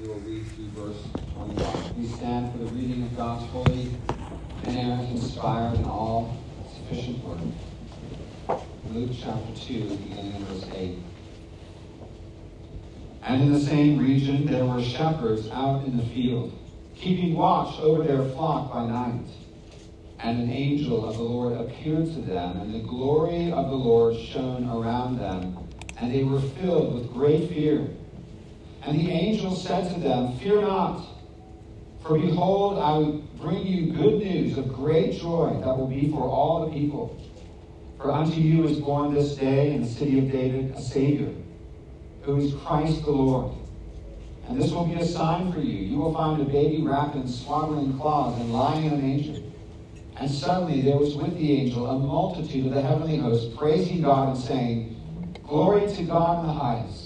we will read through verse 21. Please stand for the reading of God's holy, inerrant, inspired, and all sufficient word. Luke chapter 2, beginning in verse 8. And in the same region there were shepherds out in the field, keeping watch over their flock by night. And an angel of the Lord appeared to them, and the glory of the Lord shone around them, and they were filled with great fear. And the angel said to them, Fear not, for behold, I will bring you good news of great joy that will be for all the people. For unto you is born this day in the city of David a Savior, who is Christ the Lord. And this will be a sign for you. You will find a baby wrapped in swaddling cloths and lying in a manger. And suddenly there was with the angel a multitude of the heavenly hosts praising God and saying, Glory to God in the highest,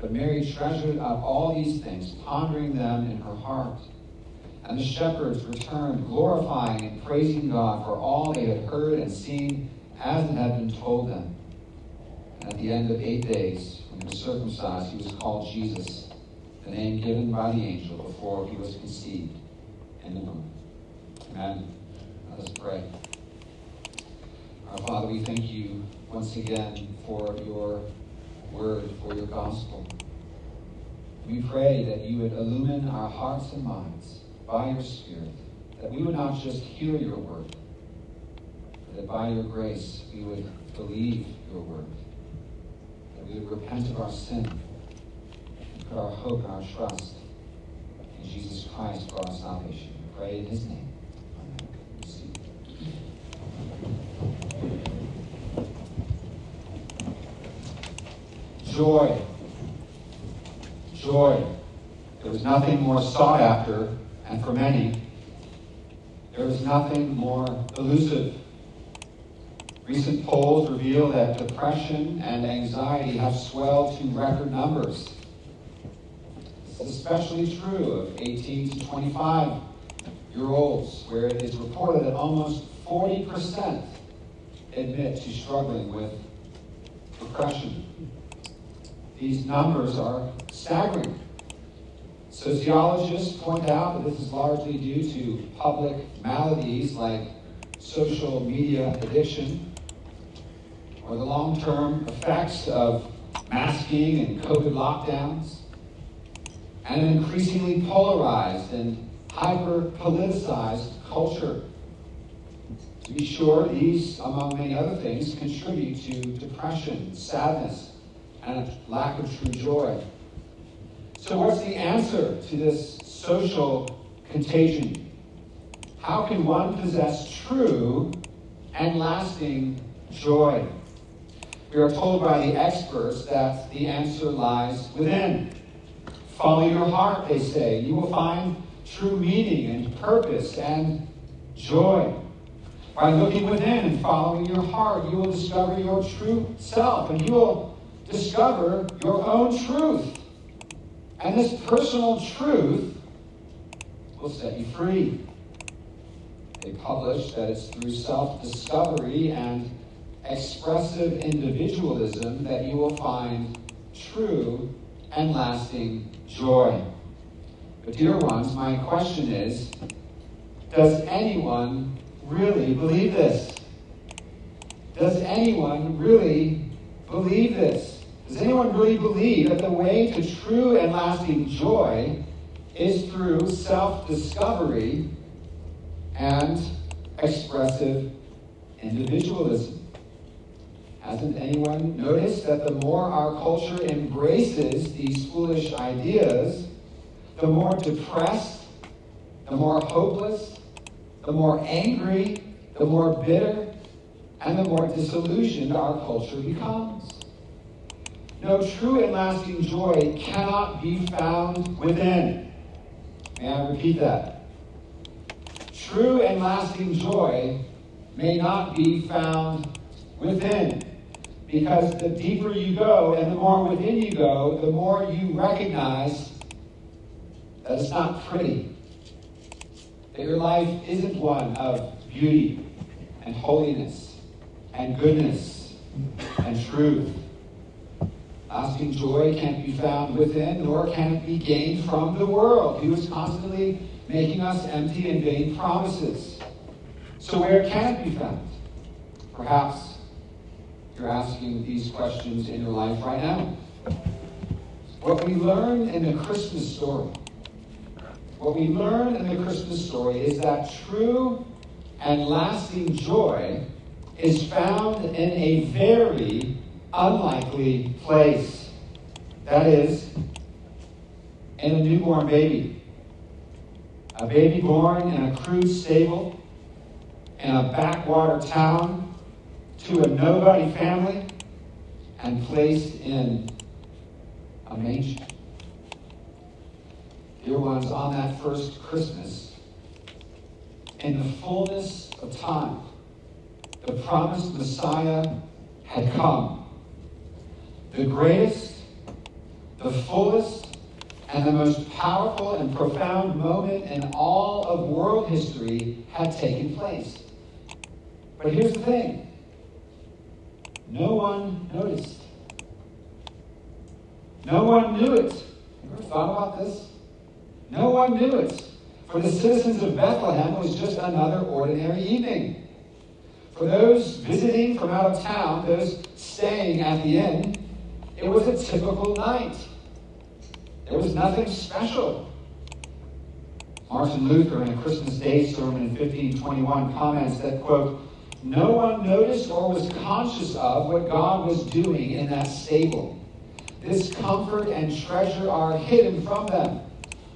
But Mary treasured up all these things, pondering them in her heart. And the shepherds returned, glorifying and praising God for all they had heard and seen as it had been told them. And at the end of eight days, when he was circumcised, he was called Jesus, the name given by the angel before he was conceived in the womb. Amen. Let us pray. Our Father, we thank you once again for your word, for your gospel. We pray that you would illumine our hearts and minds by your Spirit, that we would not just hear your word, but that by your grace we would believe your word, that we would repent of our sin, and put our hope and our trust in Jesus Christ for our salvation. We pray in his name. Amen. Joy. Joy. There was nothing more sought after, and for many, there was nothing more elusive. Recent polls reveal that depression and anxiety have swelled to record numbers. This is especially true of 18 to 25 year olds, where it is reported that almost 40% admit to struggling with depression. These numbers are staggering. Sociologists point out that this is largely due to public maladies like social media addiction or the long term effects of masking and COVID lockdowns, and an increasingly polarized and hyper politicized culture. To be sure, these, among many other things, contribute to depression, sadness, and a lack of true joy. So, what's the answer to this social contagion? How can one possess true and lasting joy? We are told by the experts that the answer lies within. Follow your heart, they say. You will find true meaning and purpose and joy. By looking within and following your heart, you will discover your true self and you will discover your own truth. And this personal truth will set you free. They publish that it's through self discovery and expressive individualism that you will find true and lasting joy. But, dear ones, my question is Does anyone really believe this? Does anyone really believe this? Does anyone really believe that the way to true and lasting joy is through self discovery and expressive individualism? Hasn't anyone noticed that the more our culture embraces these foolish ideas, the more depressed, the more hopeless, the more angry, the more bitter, and the more disillusioned our culture becomes? No, true and lasting joy cannot be found within. May I repeat that? True and lasting joy may not be found within. Because the deeper you go and the more within you go, the more you recognize that it's not pretty. That your life isn't one of beauty and holiness and goodness and truth. Lasting joy can't be found within, nor can it be gained from the world, He was constantly making us empty and vain promises. So, where can it be found? Perhaps you're asking these questions in your life right now. What we learn in the Christmas story, what we learn in the Christmas story is that true and lasting joy is found in a very unlikely place. That is, in a newborn baby. A baby born in a crude stable in a backwater town to a nobody family and placed in a manger. Dear ones, on that first Christmas, in the fullness of time, the promised Messiah had come. The greatest, the fullest, and the most powerful and profound moment in all of world history had taken place. But here's the thing no one noticed. No one knew it. You ever thought about this? No one knew it. For the citizens of Bethlehem, it was just another ordinary evening. For those visiting from out of town, those staying at the inn, it was a typical night. There was nothing special. Martin Luther, in a Christmas Day sermon in 1521, comments that, quote, no one noticed or was conscious of what God was doing in that stable. This comfort and treasure are hidden from them.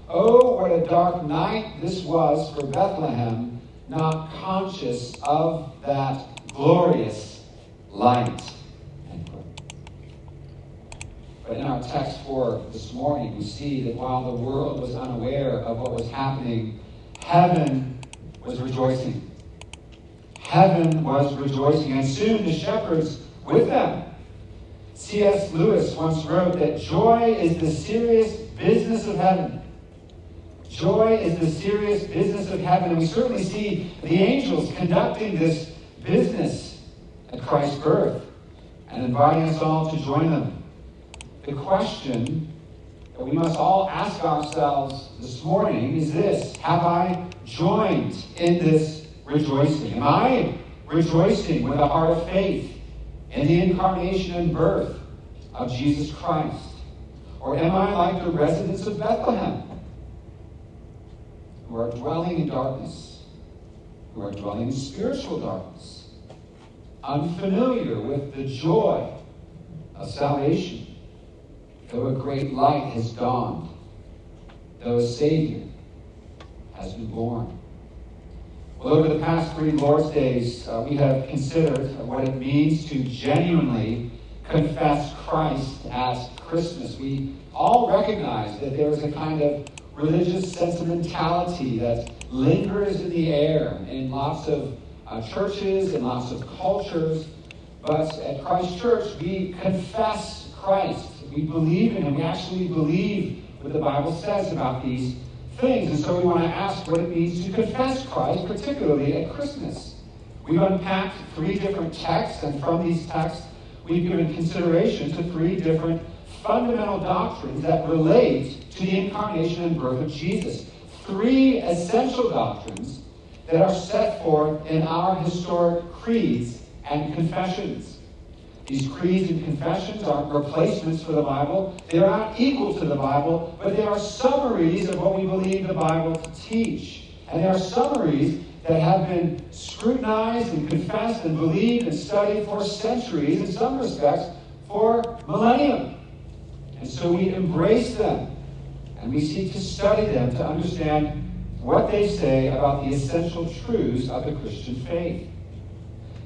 Oh, what a dark night this was for Bethlehem, not conscious of that glorious light. But in our text for this morning, we see that while the world was unaware of what was happening, heaven was rejoicing heaven was rejoicing, and soon the shepherds with them. C.S. Lewis once wrote that joy is the serious business of heaven. Joy is the serious business of heaven. And we certainly see the angels conducting this business at Christ's birth and inviting us all to join them. The question that we must all ask ourselves this morning is this Have I joined in this rejoicing? Am I rejoicing with a heart of faith in the incarnation and birth of Jesus Christ? Or am I like the residents of Bethlehem who are dwelling in darkness, who are dwelling in spiritual darkness, unfamiliar with the joy of salvation, though a great light has dawned, though a Savior has been born? Well, over the past three Lord's Days, uh, we have considered what it means to genuinely confess Christ at Christmas. We all recognize that there is a kind of religious sentimentality that lingers in the air in lots of uh, churches and lots of cultures. But at Christ Church, we confess Christ. We believe in Him. We actually believe what the Bible says about these things. And so we want to ask what it means to confess Christ, particularly at Christmas. We've unpacked three different texts, and from these texts, we've given consideration to three different fundamental doctrines that relate to the incarnation and birth of Jesus. Three essential doctrines that are set forth in our historic creeds and confessions. These creeds and confessions aren't replacements for the Bible. They're not equal to the Bible, but they are summaries of what we believe the Bible to teach. And they are summaries that have been scrutinized and confessed and believed and studied for centuries, in some respects, for millennium. And so we embrace them and we seek to study them to understand what they say about the essential truths of the Christian faith.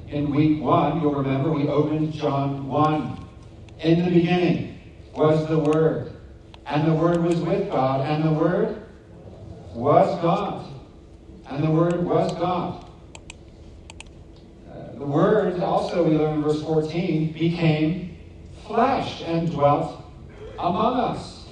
In week one, you'll remember we opened John 1. In the beginning was the Word, and the Word was with God, and the Word was God. And the Word was God. Uh, the Word, also, we learn in verse 14, became flesh and dwelt among us.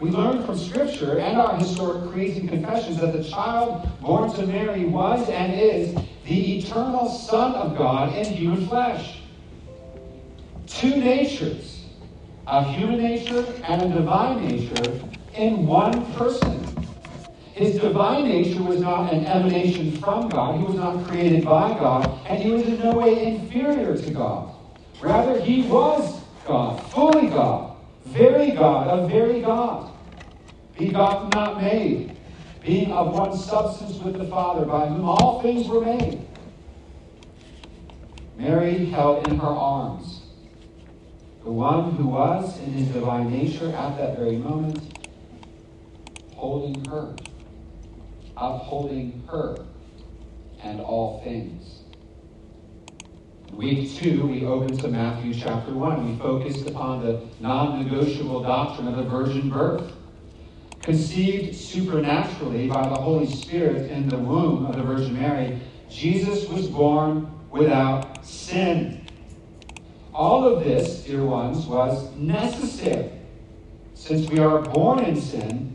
We learn from Scripture and our historic creeds and confessions that the child born to Mary was and is the eternal Son of God in human flesh. Two natures, a human nature and a divine nature, in one person. His divine nature was not an emanation from God. He was not created by God, and he was in no way inferior to God. Rather, he was God, fully God, very God, a very God, begotten, not made, being of one substance with the Father, by whom all things were made. Mary held in her arms the one who was in his divine nature at that very moment, holding her, upholding her and all things. Week two, we opened to Matthew chapter one. We focused upon the non negotiable doctrine of the virgin birth. Conceived supernaturally by the Holy Spirit in the womb of the Virgin Mary, Jesus was born without sin. All of this, dear ones, was necessary since we are born in sin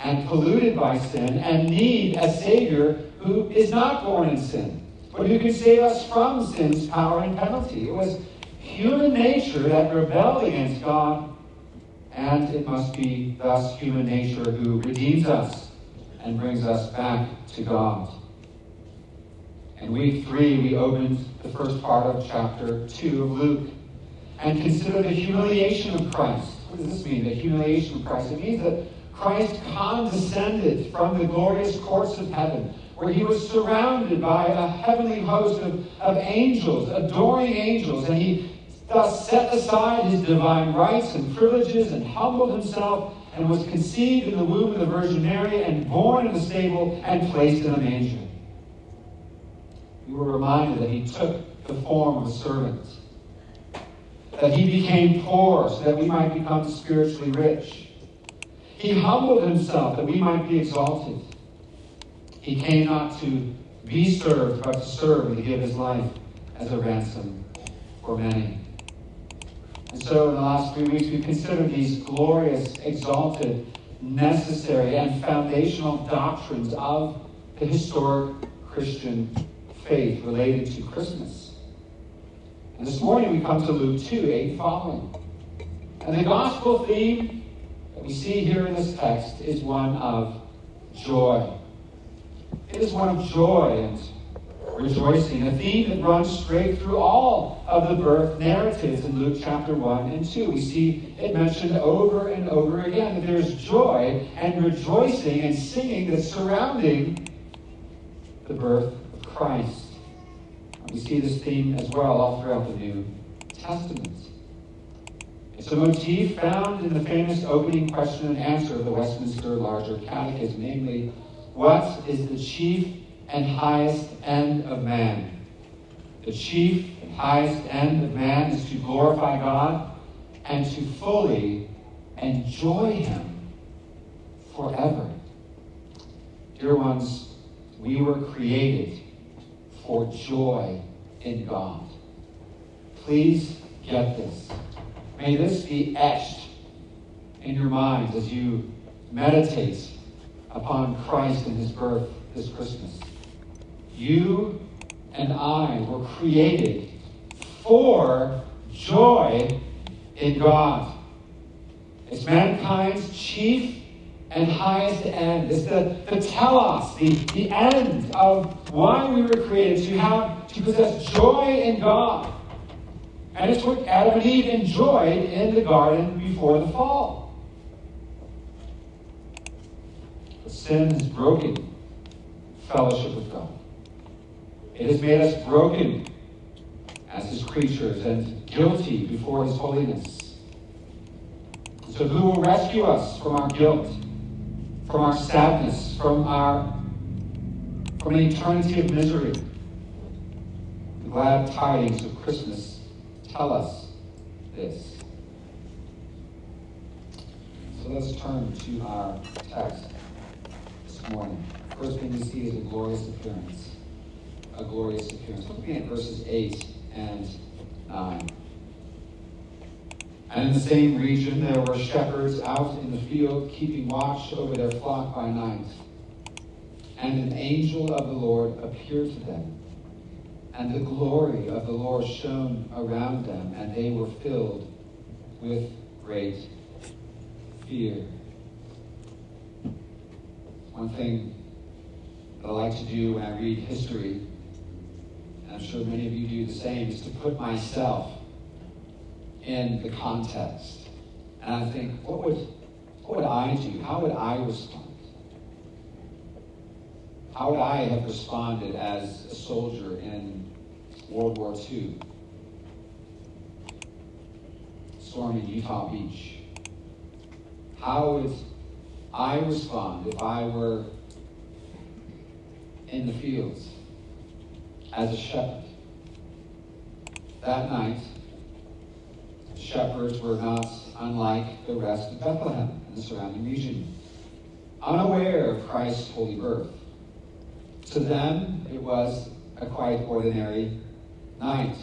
and polluted by sin and need a Savior who is not born in sin, but who can save us from sin's power and penalty. It was human nature that rebelled against God, and it must be thus human nature who redeems us and brings us back to God. In week three, we opened the first part of chapter two of Luke and consider the humiliation of Christ. What does this mean, the humiliation of Christ? It means that Christ condescended from the glorious courts of heaven, where he was surrounded by a heavenly host of, of angels, adoring angels, and he thus set aside his divine rights and privileges and humbled himself and was conceived in the womb of the Virgin Mary and born in a stable and placed in a manger we were reminded that he took the form of a servant, that he became poor so that we might become spiritually rich. He humbled himself that we might be exalted. He came not to be served, but to serve and to give his life as a ransom for many. And so, in the last three weeks, we've considered these glorious, exalted, necessary, and foundational doctrines of the historic Christian faith related to Christmas. And this morning we come to Luke 2, 8 following. And the gospel theme that we see here in this text is one of joy. It is one of joy and rejoicing, a theme that runs straight through all of the birth narratives in Luke chapter 1 and 2. We see it mentioned over and over again that there's joy and rejoicing and singing that's surrounding the birth of Christ. We see this theme as well all throughout the New Testament. It's a motif found in the famous opening question and answer of the Westminster Larger Catechism, namely, what is the chief and highest end of man? The chief and highest end of man is to glorify God and to fully enjoy Him forever. Dear ones, we were created for joy in God. Please get this. May this be etched in your minds as you meditate upon Christ and his birth this Christmas. You and I were created for joy in God. It's mankind's chief and highest end. It's the, the telos, the, the end of why we were created, to have to possess joy in God. And it's what Adam and Eve enjoyed in the garden before the fall. But sin has broken fellowship with God. It has made us broken as his creatures and guilty before his holiness. So who will rescue us from our guilt? from our sadness, from our from an eternity of misery. The glad tidings of Christmas tell us this. So let's turn to our text this morning. First thing we see is a glorious appearance. A glorious appearance. Looking at verses 8 and 9. And in the same region there were shepherds out in the field, keeping watch over their flock by night. And an angel of the Lord appeared to them. And the glory of the Lord shone around them, and they were filled with great fear. One thing that I like to do when I read history, I'm sure many of you do the same, is to put myself in the context. And I think, what would, what would I do? How would I respond? How would I have responded as a soldier in World War II? Storming Utah Beach. How would I respond if I were in the fields as a shepherd? That night, shepherds were not unlike the rest of Bethlehem and the surrounding region, unaware of Christ's holy birth. To them, it was a quite ordinary night.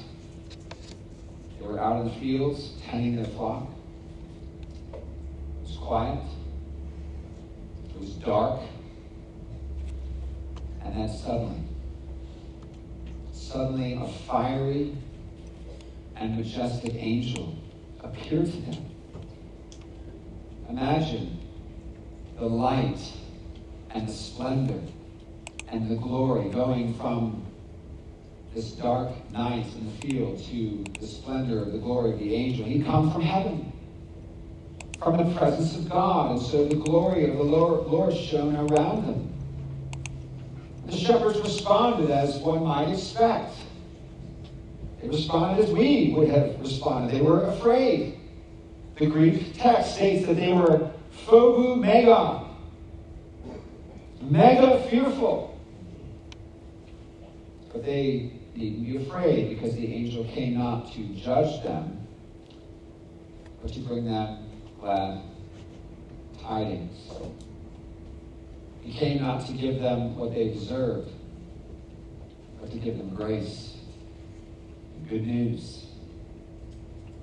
They were out in the fields tending their flock. It was quiet. It was dark. And then suddenly, suddenly a fiery and majestic angel appeared to them. Imagine the light and the splendor and the glory going from this dark night in the field to the splendor of the glory of the angel. He comes from heaven, from the presence of God. And so the glory of the Lord, shone around them. The shepherds responded as one might expect. They responded as we would have responded. They were afraid. The Greek text states that they were phobu mega, mega fearful. But they needn't be afraid because the angel came not to judge them, but to bring them glad tidings. He came not to give them what they deserved, but to give them grace and good news.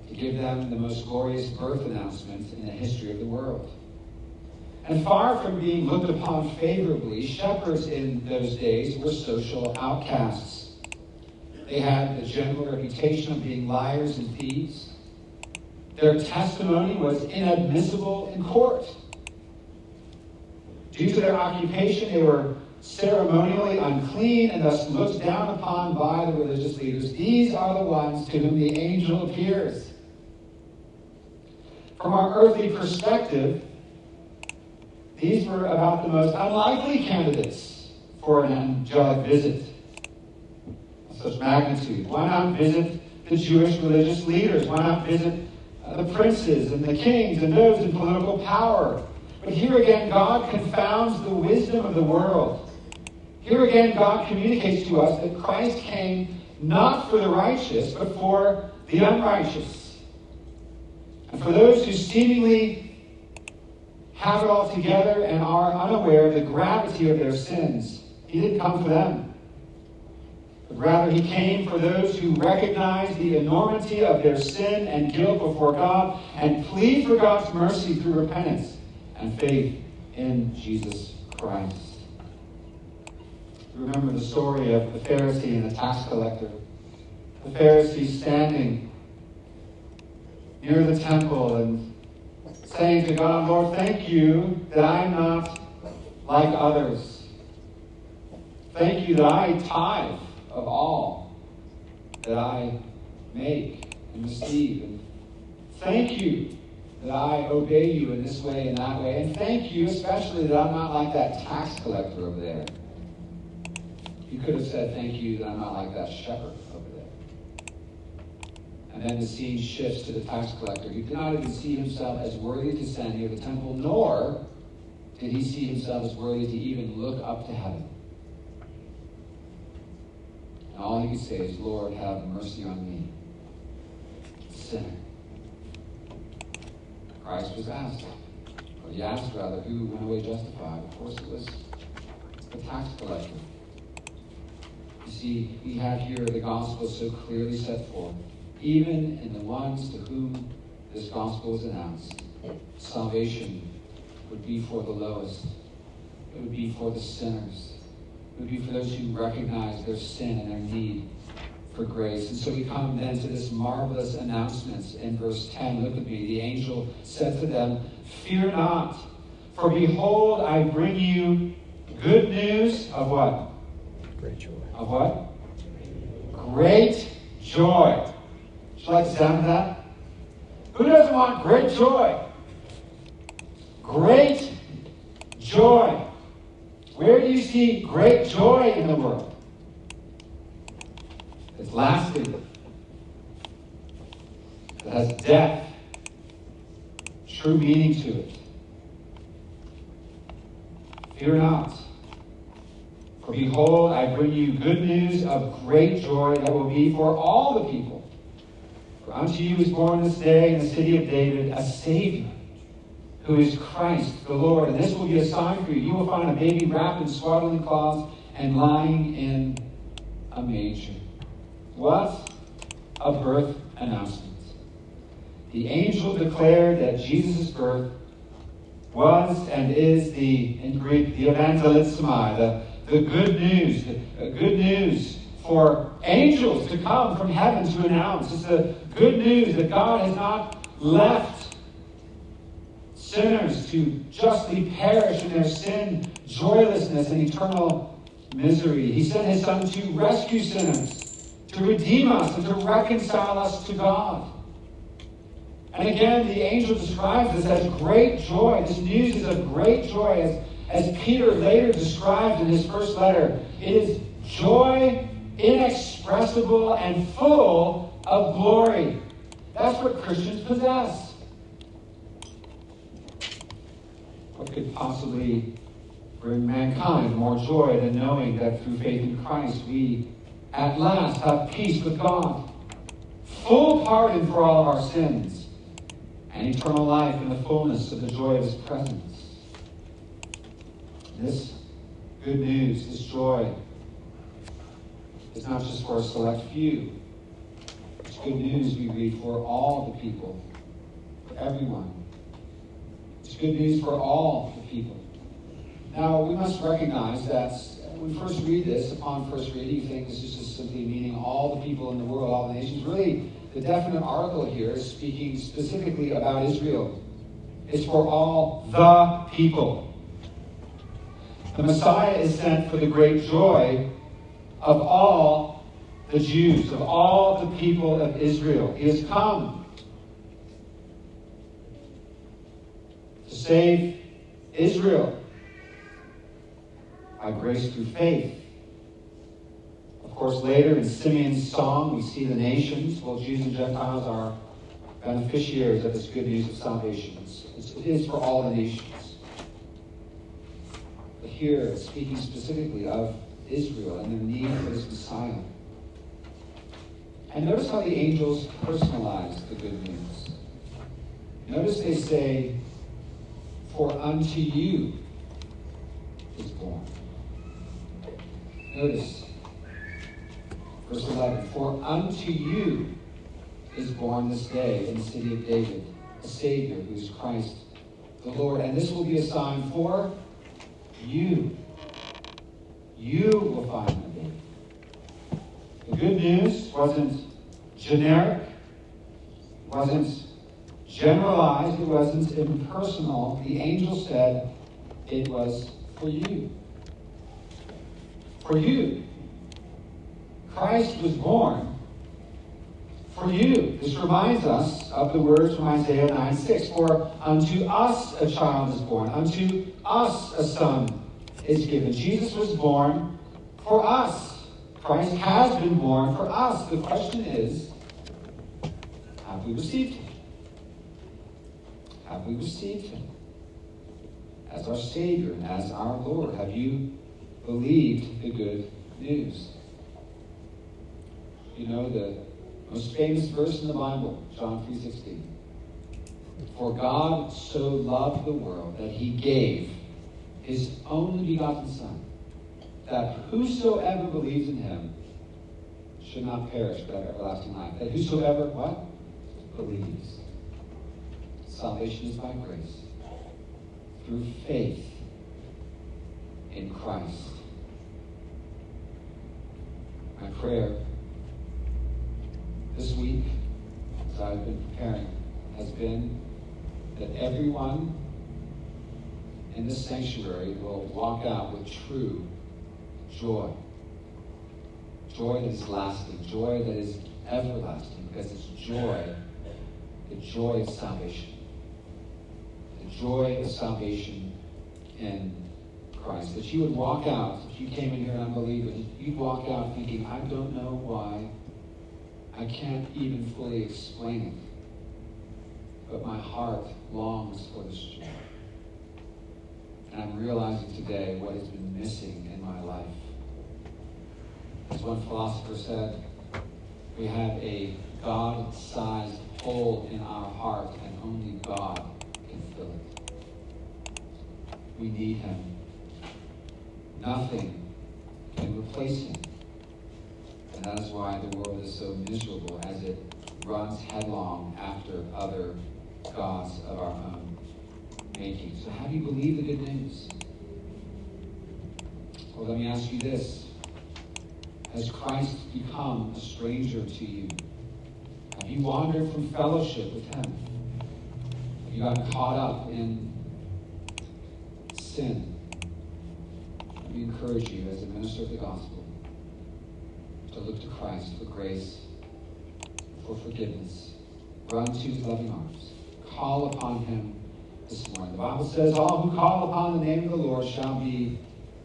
To give them the most glorious birth announcement in the history of the world. And far from being looked upon favorably, shepherds in those days were social outcasts. They had the general reputation of being liars and thieves. Their testimony was inadmissible in court. Due to their occupation, they were ceremonially unclean and thus looked down upon by the religious leaders. These are the ones to whom the angel appears. From our earthly perspective, these were about the most unlikely candidates for an angelic visit of such magnitude. Why not visit the Jewish religious leaders? Why not visit uh, the princes and the kings and those in political power? But here again, God confounds the wisdom of the world here again, God communicates to us that Christ came not for the righteous, but for the unrighteous. And for those who seemingly have it all together and are unaware of the gravity of their sins, He didn't come for them. But rather, He came for those who recognize the enormity of their sin and guilt before God and plead for God's mercy through repentance and faith in Jesus Christ remember the story of the Pharisee and the tax collector. The Pharisee standing near the temple and saying to God, Lord, thank you that I'm not like others. Thank you that I tithe of all that I make and receive. And thank you that I obey you in this way and that way. And thank you especially that I'm not like that tax collector over there. You could have said, Thank you that I'm not like that shepherd over there. And then the scene shifts to the tax collector. He did not even see himself as worthy to stand near the temple, nor did he see himself as worthy to even look up to heaven. And all he could say is, Lord, have mercy on me, sinner. Christ was asked, Or you ask, rather, who went away justified? Of course, it was the tax collector. You see, we have here the gospel so clearly set forth. Even in the ones to whom this gospel was announced, salvation would be for the lowest. It would be for the sinners. It would be for those who recognize their sin and their need for grace. And so we come then to this marvelous announcement in verse 10. Look at me. The angel said to them, Fear not, for behold, I bring you good news of what? Great joy. Of what? Great joy. Like to sound that? Who doesn't want great joy? Great joy. Where do you see great joy in the world? Lasting. that has depth, true meaning to it. Fear not. For behold, I bring you good news of great joy that will be for all the people. For unto you is born this day in the city of David a Savior, who is Christ the Lord. And this will be a sign for you. You will find a baby wrapped in swaddling cloths and lying in a manger. What a birth announcement. The angel declared that Jesus' birth was and is the, in Greek, the evangelismai, the, the good news, the, the good news for angels to come from heaven to announce. It's the good news that God has not left sinners to justly perish in their sin, joylessness, and eternal misery. He sent his Son to rescue sinners, to redeem us, and to reconcile us to God. And again, the angel describes this as great joy. This news is of great joy, as, as Peter later described in his first letter. It is joy inexpressible and full of glory. That's what Christians possess. What could possibly bring mankind more joy than knowing that through faith in Christ we at last have peace with God, full pardon for all of our sins, and eternal life in the fullness of the joy of His presence? This good news, this joy, is not just for a select few. It's good news we read for all the people, for everyone. It's good news for all the people. Now, we must recognize that when we first read this, upon first reading, think this is simply meaning all the people in the world, all the nations. Really, the definite article here is speaking specifically about Israel. It's for all the people. The Messiah is sent for the great joy of all the Jews, of all the people of Israel. He has come to save Israel by grace through faith. Of course, later in Simeon's song, we see the nations, both Jews and Gentiles, are beneficiaries of this good news of salvation. It is for all the nations. But here, speaking specifically of Israel and their need for this Messiah. And notice how the angels personalize the good news. Notice they say, For unto you is born. Notice verse 11 For unto you is born this day in the city of David a Savior who is Christ the Lord. And this will be a sign for you. You will find the baby. The good news wasn't generic, wasn't generalized, it wasn't impersonal. The angel said it was for you. For you. Christ was born for you. This reminds us of the words from Isaiah 9 6. For unto us a child is born, unto us a son is given. Jesus was born for us. Christ has been born for us. The question is have we received him? Have we received him as our Savior and as our Lord? Have you believed the good news? You know the most famous verse in the Bible, John 3.16. For God so loved the world that he gave his only begotten Son, that whosoever believes in him should not perish but have everlasting life. That whosoever, what? Believes. Salvation is by grace, through faith in Christ. My prayer this week, as I've been preparing, has been that everyone in this sanctuary will walk out with true joy. Joy that is lasting, joy that is everlasting, because it's joy, the joy of salvation. The joy of salvation in Christ. That you would walk out, if you came in here unbelieving, you'd walk out thinking, I don't know why. I can't even fully explain it. But my heart longs for this joy. And I'm realizing today what has been missing in my life. As one philosopher said, we have a God sized hole in our heart, and only God can fill it. We need Him. Nothing can replace Him. And that is why the world is so miserable as it runs headlong after other gods of our own making. So, how do you believe the good news? Well, let me ask you this Has Christ become a stranger to you? Have you wandered from fellowship with Him? Have you gotten caught up in sin? Me encourage you as a minister of the gospel to look to Christ for grace, for forgiveness. Run to his loving arms. Call upon him this morning. The Bible says, All who call upon the name of the Lord shall be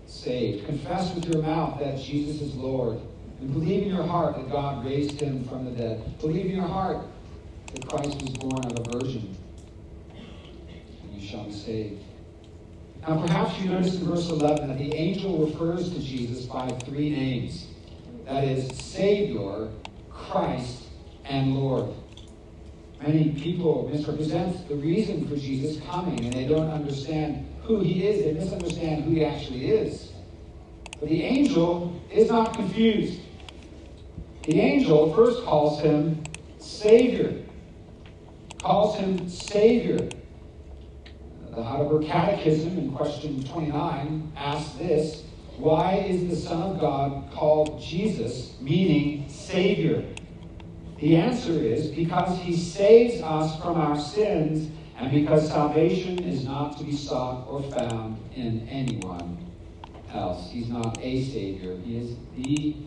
saved. Confess with your mouth that Jesus is Lord. And believe in your heart that God raised him from the dead. Believe in your heart that Christ was born of a virgin. And you shall be saved. Now, perhaps you noticed in verse 11 that the angel refers to Jesus by three names that is, Savior, Christ, and Lord. Many people misrepresent the reason for Jesus coming, and they don't understand who he is. They misunderstand who he actually is. But the angel is not confused. The angel first calls him Savior. Calls him Savior. The Heidelberg Catechism in question 29 asks this Why is the Son of God called Jesus, meaning Savior? The answer is because he saves us from our sins and because salvation is not to be sought or found in anyone else. He's not a Savior, he is the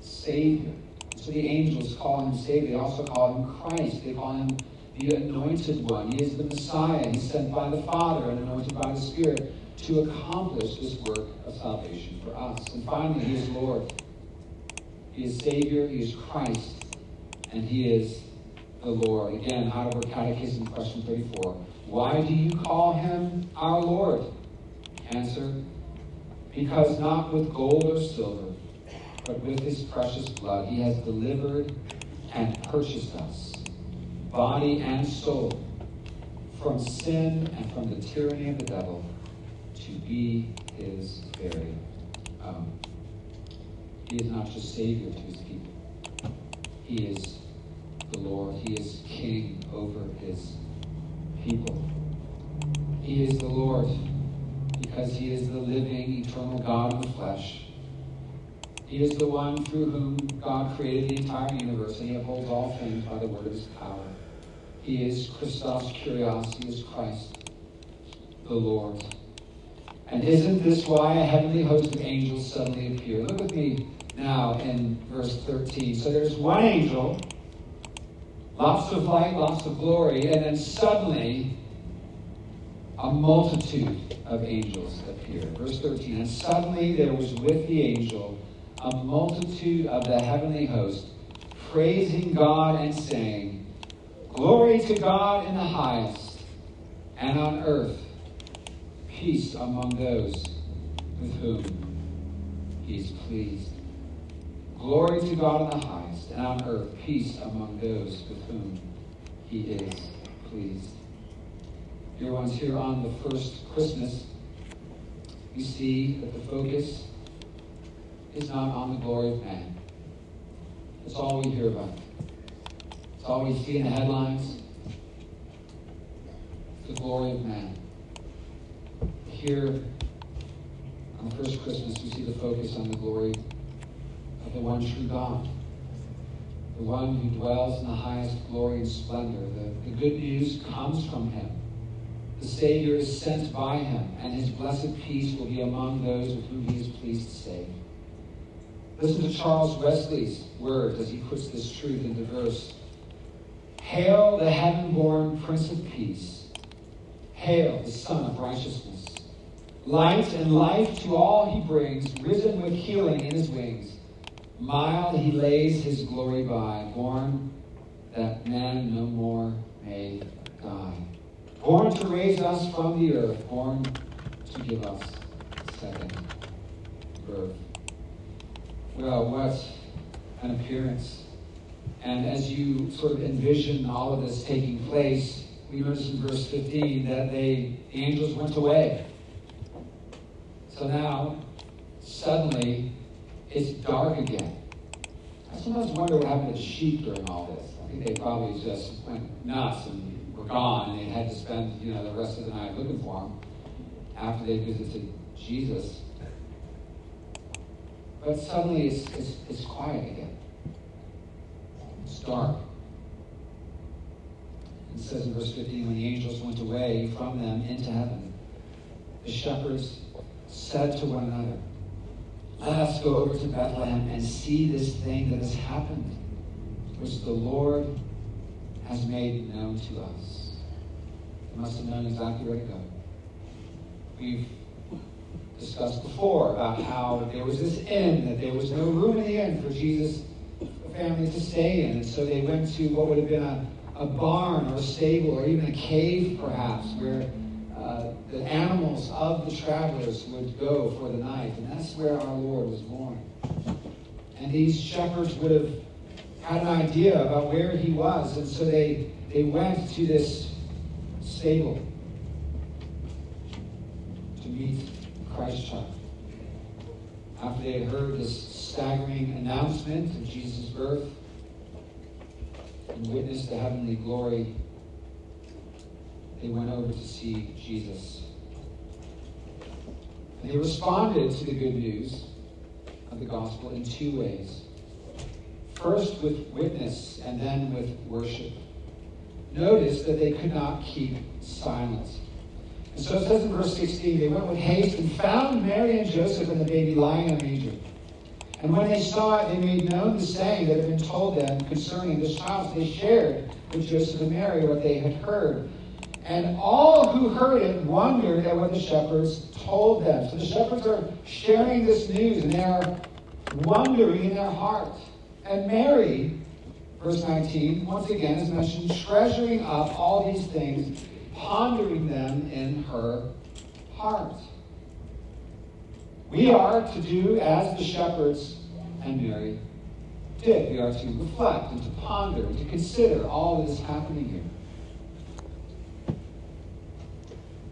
Savior. So the angels call him Savior. They also call him Christ. They call him the Anointed One. He is the Messiah. He's sent by the Father and anointed by the Spirit to accomplish this work of salvation for us. And finally, he is Lord. He is Savior. He is Christ and he is the Lord. Again, out of our Catechism, question 34. Why do you call him our Lord? Answer, because not with gold or silver, but with his precious blood, he has delivered and purchased us, body and soul, from sin and from the tyranny of the devil, to be his very own. He is not just Savior to his people, he is the Lord. He is king over his people. He is the Lord because he is the living, eternal God in the flesh. He is the one through whom God created the entire universe, and he upholds all things by the word of his power. He is Christos Kyrios, he is Christ, the Lord. And isn't this why a heavenly host of angels suddenly appear? Look with me now in verse 13. So there's one angel lots of light, lots of glory, and then suddenly a multitude of angels appear. Verse 13, and suddenly there was with the angel a multitude of the heavenly host, praising God and saying, Glory to God in the highest, and on earth peace among those with whom he is pleased. Glory to God in the highest and on earth peace among those with whom he is pleased. dear ones, here on the first Christmas, you see that the focus is not on the glory of man. That's all we hear about. It's all see in the headlines. The glory of man. Here on the first Christmas, we see the focus on the glory of the one true God, the one who dwells in the highest glory and splendor. The, the good news comes from him. The Savior is sent by him, and his blessed peace will be among those with whom he is pleased to save. Listen to Charles Wesley's words as he puts this truth into verse. Hail the heaven born Prince of Peace. Hail the Sun of Righteousness. Light and life to all he brings, risen with healing in his wings. Mild he lays his glory by, born that man no more may die. Born to raise us from the earth, born to give us second birth. Well, what an appearance. And as you sort of envision all of this taking place, we notice in verse 15 that they, the angels went away. So now, suddenly, it's dark again. I sometimes wonder what happened to the sheep during all this. I think they probably just went nuts and were gone, and they had to spend you know the rest of the night looking for them after they visited Jesus. But suddenly it's, it's, it's quiet again. Dark. It says in verse 15, when the angels went away from them into heaven, the shepherds said to one another, Let us go over to Bethlehem and see this thing that has happened, which the Lord has made known to us. They must have known exactly where to go. We've discussed before about how there was this inn, that there was no room in the inn for Jesus' family to stay in. And so they went to what would have been a, a barn or a stable or even a cave, perhaps, where uh, the animals of the travelers would go for the night. And that's where our Lord was born. And these shepherds would have had an idea about where he was. And so they, they went to this stable to meet Christ child. After they had heard this staggering announcement of Jesus' birth and witnessed the heavenly glory, they went over to see Jesus. They responded to the good news of the gospel in two ways. First with witness and then with worship. Notice that they could not keep silent. And so it says in verse 16, they went with haste and found Mary and Joseph and the baby lying in a manger. And when they saw it, they made known the saying that had been told them concerning this child. They shared with Joseph and Mary what they had heard. And all who heard it wondered at what the shepherds told them. So the shepherds are sharing this news and they are wondering in their heart. And Mary, verse 19, once again is mentioned, treasuring up all these things, pondering them in her heart. We are to do as the shepherds and Mary did. We are to reflect and to ponder and to consider all that is happening here.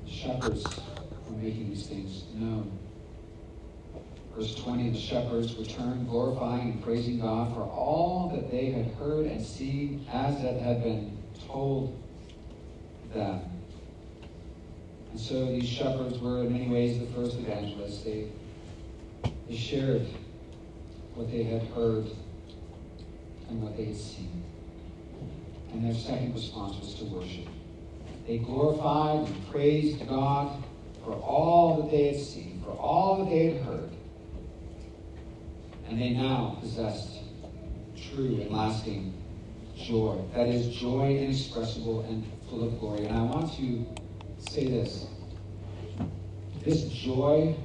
Shepherds are making these things known. Verse 20 the shepherds returned, glorifying and praising God for all that they had heard and seen as it had been told them. And so these shepherds were, in many ways, the first evangelists. They, they shared what they had heard and what they had seen. And their second response was to worship. They glorified and praised God for all that they had seen, for all that they had heard. And they now possessed true and lasting joy. That is, joy inexpressible and full of glory. And I want to say this. This joy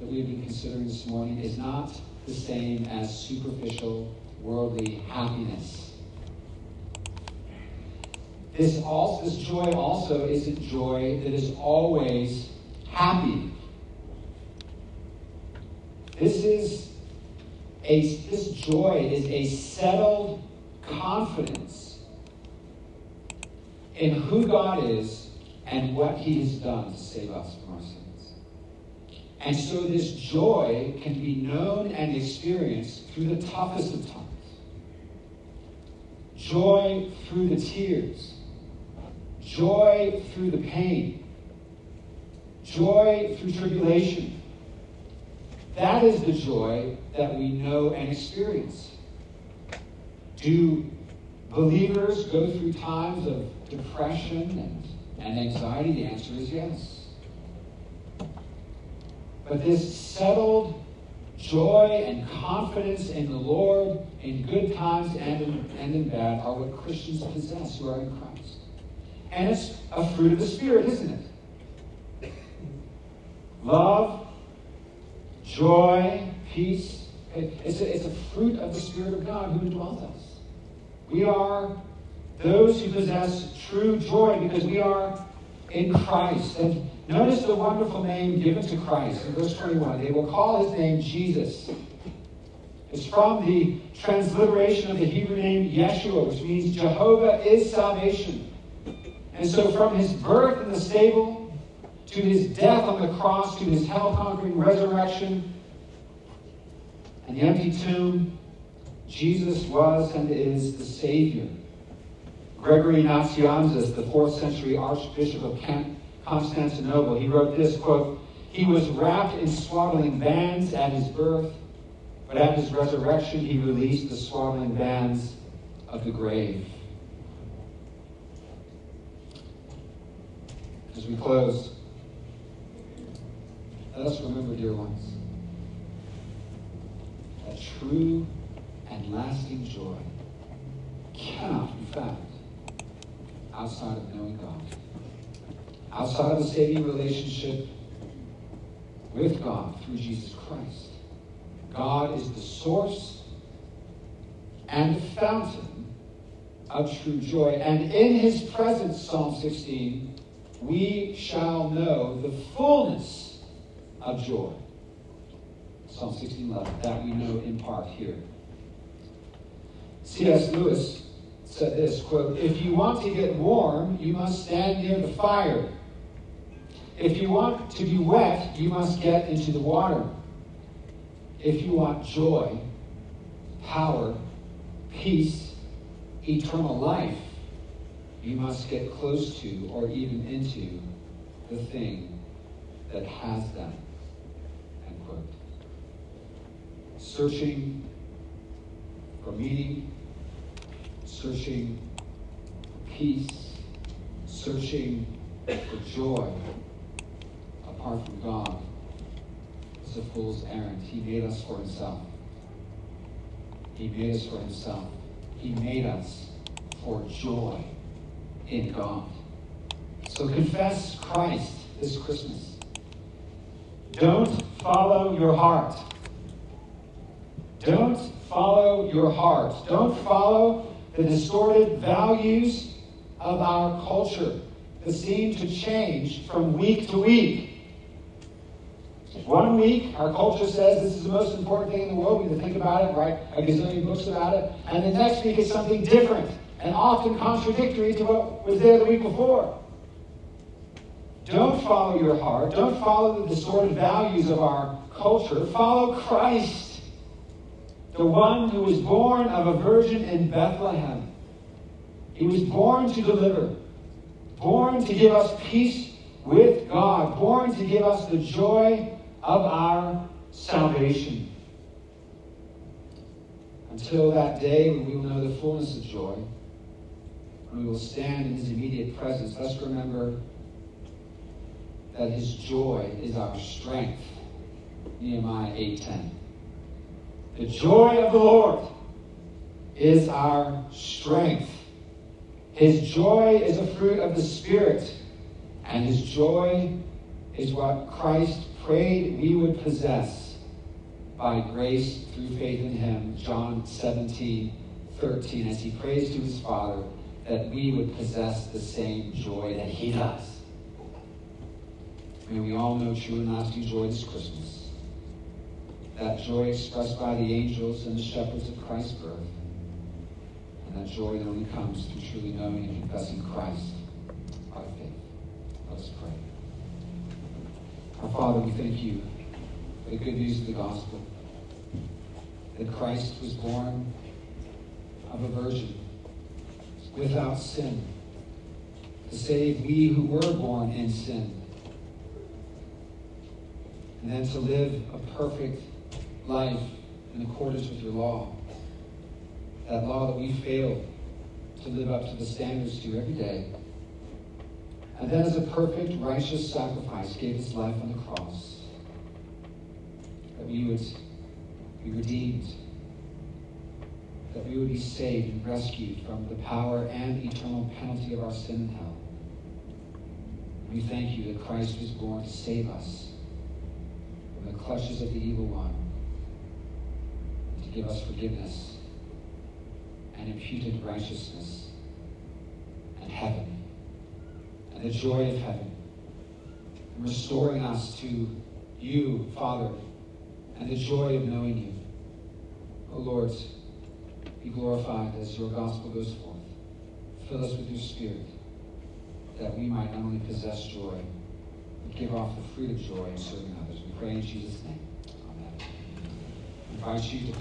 that we've been considering this morning is not the same as superficial worldly happiness. This also this joy also isn't joy that is always happy. This is a this joy is a settled confidence in who God is and what he has done to save us from our. And so this joy can be known and experienced through the toughest of times. Joy through the tears. Joy through the pain. Joy through tribulation. That is the joy that we know and experience. Do believers go through times of depression and, and anxiety? The answer is yes. But this settled joy and confidence in the Lord in good times and in, and in bad are what Christians possess who are in Christ. And it's a fruit of the Spirit, isn't it? Love, joy, peace. It's a, it's a fruit of the Spirit of God who indwells us. We are those who possess true joy because we are in Christ. And notice the wonderful name given to Christ in verse 21. They will call his name Jesus. It's from the transliteration of the Hebrew name Yeshua, which means Jehovah is salvation. And so from his birth in the stable to his death on the cross to his hell conquering resurrection and the empty tomb, Jesus was and is the Savior. Gregory Nazianzus, the fourth century Archbishop of Constantinople, he wrote this quote, He was wrapped in swaddling bands at his birth, but at his resurrection he released the swaddling bands of the grave. As we close, let us remember, dear ones, that true and lasting joy cannot be found outside of knowing God. Outside of a saving relationship with God through Jesus Christ. God is the source and fountain of true joy. And in his presence, Psalm 16, we shall know the fullness of joy. Psalm 16, 11, that we know in part here. C.S. Lewis said this quote, If you want to get warm, you must stand near the fire. If you want to be wet, you must get into the water. If you want joy, power, peace, eternal life, you must get close to or even into the thing that has them. End quote. Searching for meaning, searching for peace, searching for joy apart from God is a fool's errand. He made us for himself. He made us for himself. He made us for joy in God. So confess Christ this Christmas. Don't follow your heart. Don't follow your heart. Don't follow the distorted values of our culture that seem to change from week to week. One week, our culture says this is the most important thing in the world. We need to think about it, write a gazillion books about it. And the next week is something different and often contradictory to what was there the week before. Don't follow your heart. Don't follow the distorted values of our culture. Follow Christ the one who was born of a virgin in Bethlehem. He was born to deliver, born to give us peace with God, born to give us the joy of our salvation. Until that day when we will know the fullness of joy, when we will stand in his immediate presence, let's remember that his joy is our strength. Nehemiah 8:10. The joy of the Lord is our strength. His joy is a fruit of the Spirit, and his joy is what Christ prayed we would possess by grace through faith in him. John 17, 13, as he prays to his Father that we would possess the same joy that he does. May we all know true and lasting joy this Christmas that joy expressed by the angels and the shepherds of Christ's birth, and that joy that only comes through truly knowing and confessing Christ by faith. Let us pray. Our Father, we thank you for the good news of the gospel that Christ was born of a virgin without sin to save we who were born in sin and then to live a perfect life in accordance with your law. That law that we fail to live up to the standards to every day. And then as a perfect, righteous sacrifice gave his life on the cross. That we would be redeemed. That we would be saved and rescued from the power and eternal penalty of our sin and hell. We thank you that Christ was born to save us from the clutches of the evil one, give us forgiveness and imputed righteousness and heaven and the joy of heaven, and restoring us to you, Father, and the joy of knowing you. O oh Lord, be glorified as your gospel goes forth. Fill us with your spirit that we might not only possess joy, but give off the fruit of joy in serving others. We pray in Jesus' name. Amen. I invite you to